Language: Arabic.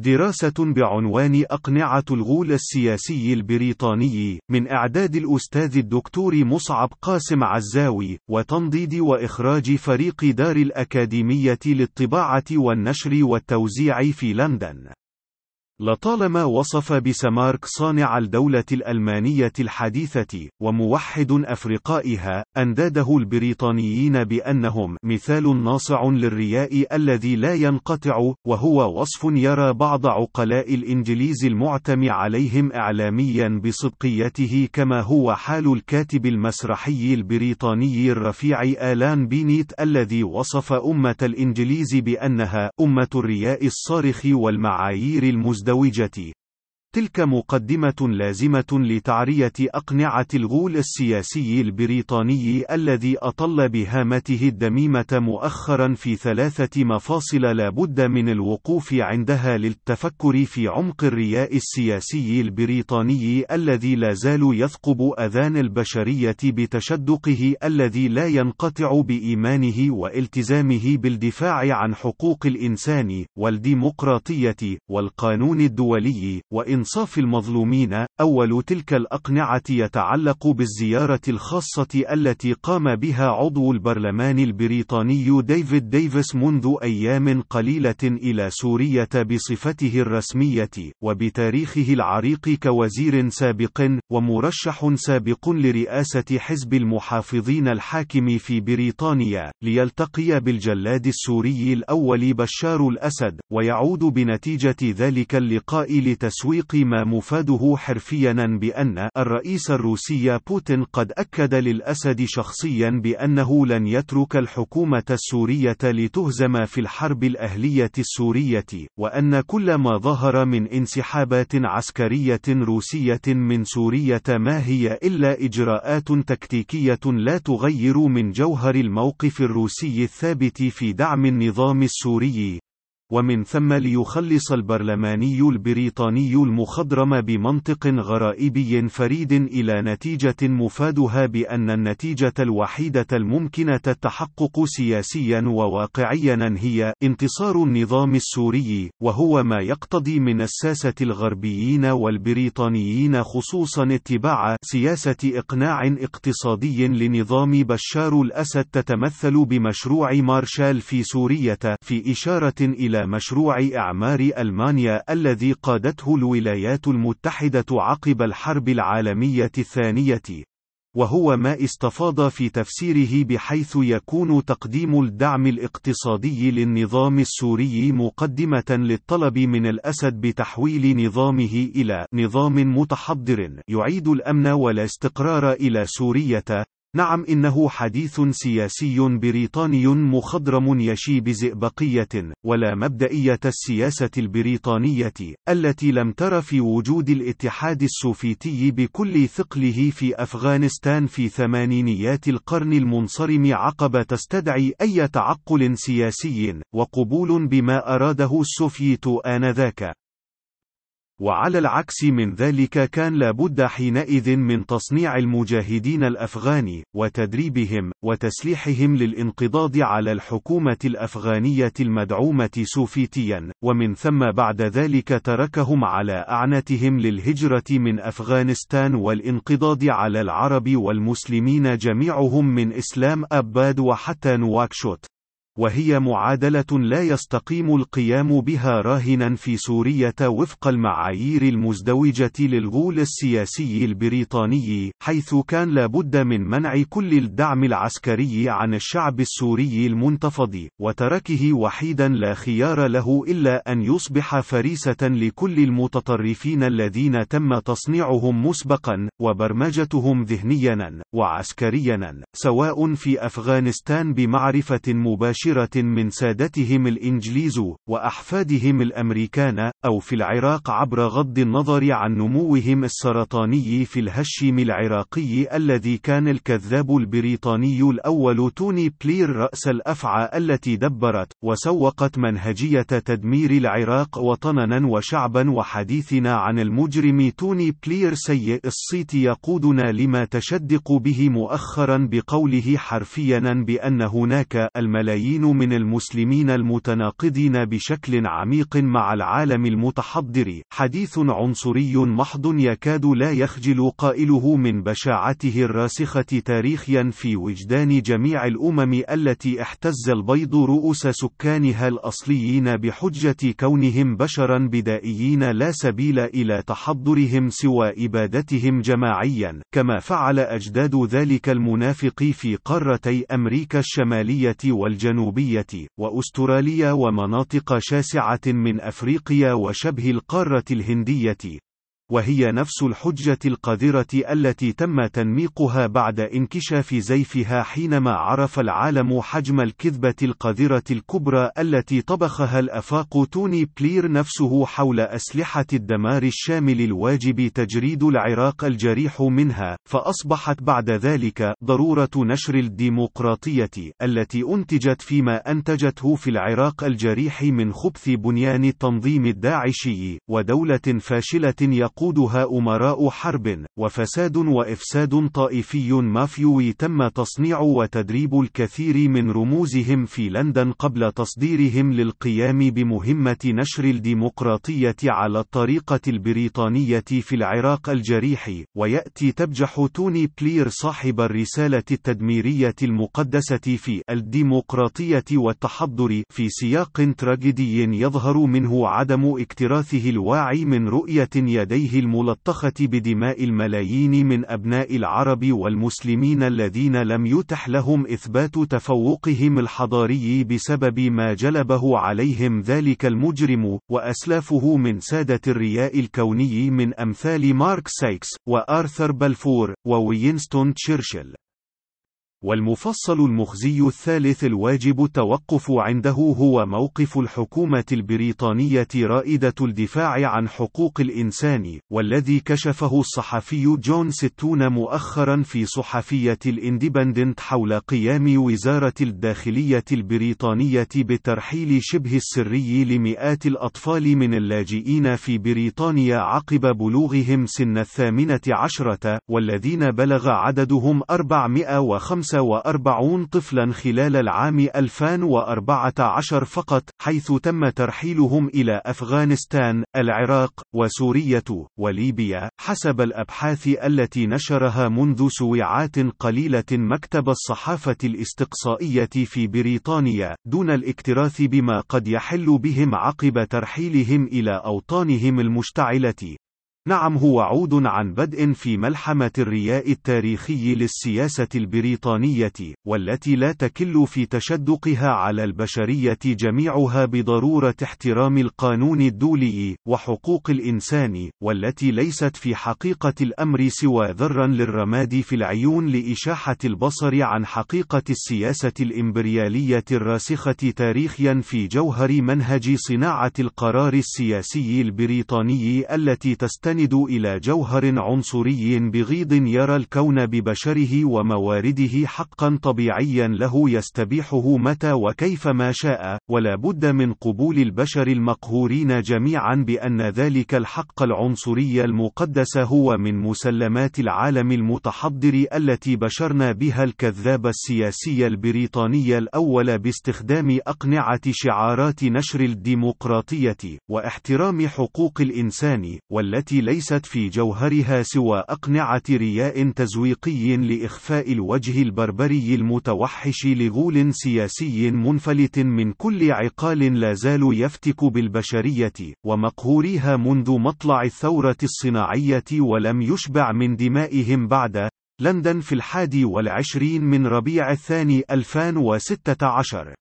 دراسة بعنوان أقنعة الغول السياسي البريطاني من إعداد الأستاذ الدكتور مصعب قاسم عزاوي وتنضيد وإخراج فريق دار الأكاديمية للطباعة والنشر والتوزيع في لندن. لطالما وصف بسمارك صانع الدولة الألمانية الحديثة وموحد أفرقائها أنداده البريطانيين بأنهم مثال ناصع للرياء الذي لا ينقطع وهو وصف يرى بعض عقلاء الإنجليز المعتم عليهم إعلاميا بصدقيته كما هو حال الكاتب المسرحي البريطاني الرفيع آلان بينيت الذي وصف أمة الإنجليز بأنها أمة الرياء الصارخ والمعايير المزدوجة المزدوجة تلك مقدمة لازمة لتعرية أقنعة الغول السياسي البريطاني الذي أطل بهامته الدميمة مؤخرا في ثلاثة مفاصل لا بد من الوقوف عندها للتفكر في عمق الرياء السياسي البريطاني الذي لا زال يثقب أذان البشرية بتشدقه الذي لا ينقطع بإيمانه والتزامه بالدفاع عن حقوق الإنسان والديمقراطية والقانون الدولي وإن إنصاف المظلومين، أول تلك الأقنعة يتعلق بالزيارة الخاصة التي قام بها عضو البرلمان البريطاني ديفيد ديفيس منذ أيام قليلة إلى سورية بصفته الرسمية، وبتاريخه العريق كوزير سابق، ومرشح سابق لرئاسة حزب المحافظين الحاكم في بريطانيا، ليلتقي بالجلاد السوري الأول بشار الأسد، ويعود بنتيجة ذلك اللقاء لتسويق ما مفاده حرفيا بأن الرئيس الروسي بوتين قد أكد للأسد شخصيا بأنه لن يترك الحكومة السورية لتهزم في الحرب الأهلية السورية، وأن كل ما ظهر من انسحابات عسكرية روسية من سورية ما هي إلا إجراءات تكتيكية لا تغير من جوهر الموقف الروسي الثابت في دعم النظام السوري، ومن ثم ليخلص البرلماني البريطاني المخضرم بمنطق غرائبي فريد إلى نتيجة مفادها بأن النتيجة الوحيدة الممكنة التحقق سياسيا وواقعيا هي انتصار النظام السوري، وهو ما يقتضي من الساسة الغربيين والبريطانيين خصوصا اتباع سياسة إقناع اقتصادي لنظام بشار الأسد تتمثل بمشروع مارشال في سورية في إشارة إلى مشروع إعمار ألمانيا الذي قادته الولايات المتحدة عقب الحرب العالمية الثانية وهو ما استفاض في تفسيره بحيث يكون تقديم الدعم الاقتصادي للنظام السوري مقدمة للطلب من الأسد بتحويل نظامه إلى نظام متحضر يعيد الأمن والاستقرار إلى سورية نعم إنه حديث سياسي بريطاني مخضرم يشي بزئبقية، ولا مبدئية السياسة البريطانية، التي لم تر في وجود الاتحاد السوفيتي بكل ثقله في أفغانستان في ثمانينيات القرن المنصرم عقبة تستدعي أي تعقل سياسي، وقبول بما أراده السوفيت آنذاك. وعلى العكس من ذلك كان لابد حينئذ من تصنيع المجاهدين الأفغان، وتدريبهم، وتسليحهم للانقضاض على الحكومة الأفغانية المدعومة سوفيتيا، ومن ثم بعد ذلك تركهم على أعنتهم للهجرة من أفغانستان والانقضاض على العرب والمسلمين جميعهم من إسلام أباد وحتى نواكشوت. وهي معادلة لا يستقيم القيام بها راهنا في سورية وفق المعايير المزدوجة للغول السياسي البريطاني، حيث كان لابد من منع كل الدعم العسكري عن الشعب السوري المنتفض، وتركه وحيدا لا خيار له إلا أن يصبح فريسة لكل المتطرفين الذين تم تصنيعهم مسبقا، وبرمجتهم ذهنيا، وعسكريا، سواء في أفغانستان بمعرفة مباشرة مباشرة من سادتهم الإنجليز وأحفادهم الأمريكان أو في العراق عبر غض النظر عن نموهم السرطاني في الهشيم العراقي الذي كان الكذاب البريطاني الأول توني بلير رأس الأفعى التي دبرت وسوقت منهجية تدمير العراق وطنا وشعبا وحديثنا عن المجرم توني بلير سيء الصيت يقودنا لما تشدق به مؤخرا بقوله حرفيا بأن هناك الملايين الكثيرين من المسلمين المتناقضين بشكل عميق مع العالم المتحضر حديث عنصري محض يكاد لا يخجل قائله من بشاعته الراسخة تاريخيا في وجدان جميع الأمم التي احتز البيض رؤوس سكانها الأصليين بحجة كونهم بشرا بدائيين لا سبيل إلى تحضرهم سوى إبادتهم جماعيا كما فعل أجداد ذلك المنافق في قارتي أمريكا الشمالية والجنوبية وأستراليا ومناطق شاسعة من أفريقيا وشبه القارة الهندية. وهي نفس الحجة القذرة التي تم تنميقها بعد انكشاف زيفها حينما عرف العالم حجم الكذبة القذرة الكبرى التي طبخها الأفاق توني بلير نفسه حول أسلحة الدمار الشامل الواجب تجريد العراق الجريح منها، فأصبحت بعد ذلك ضرورة نشر الديمقراطية التي أنتجت فيما أنتجته في العراق الجريح من خبث بنيان التنظيم الداعشي، ودولة فاشلة يقوم يقودها أمراء حرب، وفساد وإفساد طائفي مافيوي تم تصنيع وتدريب الكثير من رموزهم في لندن قبل تصديرهم للقيام بمهمة نشر الديمقراطية على الطريقة البريطانية في العراق الجريح، ويأتي تبجح توني بلير صاحب الرسالة التدميرية المقدسة في الديمقراطية والتحضر في سياق تراجيدي يظهر منه عدم اكتراثه الواعي من رؤية يديه يديه الملطخة بدماء الملايين من أبناء العرب والمسلمين الذين لم يتح لهم إثبات تفوقهم الحضاري بسبب ما جلبه عليهم ذلك المجرم وأسلافه من سادة الرياء الكوني من أمثال مارك سايكس وآرثر بلفور ووينستون تشرشل. والمفصل المخزي الثالث الواجب التوقف عنده هو موقف الحكومة البريطانية رائدة الدفاع عن حقوق الإنسان، والذي كشفه الصحفي جون ستون مؤخرا في صحفية الإندبندنت حول قيام وزارة الداخلية البريطانية بترحيل شبه السري لمئات الأطفال من اللاجئين في بريطانيا عقب بلوغهم سن الثامنة عشرة، والذين بلغ عددهم 405 45 طفلا خلال العام 2014 فقط، حيث تم ترحيلهم إلى أفغانستان، العراق، وسورية، وليبيا، حسب الأبحاث التي نشرها منذ سويعات قليلة مكتب الصحافة الاستقصائية في بريطانيا، دون الاكتراث بما قد يحل بهم عقب ترحيلهم إلى أوطانهم المشتعلة. نعم هو عود عن بدء في ملحمة الرياء التاريخي للسياسة البريطانية، والتي لا تكل في تشدقها على البشرية جميعها بضرورة احترام القانون الدولي، وحقوق الإنسان، والتي ليست في حقيقة الأمر سوى ذرًا للرماد في العيون لإشاحة البصر عن حقيقة السياسة الإمبريالية الراسخة تاريخيا في جوهر منهج صناعة القرار السياسي البريطاني التي تستند يستند إلى جوهر عنصري بغيض يرى الكون ببشره وموارده حقا طبيعيا له يستبيحه متى وكيف ما شاء، ولا بد من قبول البشر المقهورين جميعا بأن ذلك الحق العنصري المقدس هو من مسلمات العالم المتحضر التي بشرنا بها الكذاب السياسي البريطاني الأول باستخدام أقنعة شعارات نشر الديمقراطية، واحترام حقوق الإنسان، والتي ليست في جوهرها سوى أقنعة رياء تزويقي لإخفاء الوجه البربري المتوحش لغول سياسي منفلت من كل عقال لا زال يفتك بالبشرية، ومقهوريها منذ مطلع الثورة الصناعية ولم يشبع من دمائهم بعد لندن في الحادي والعشرين من ربيع الثاني 2016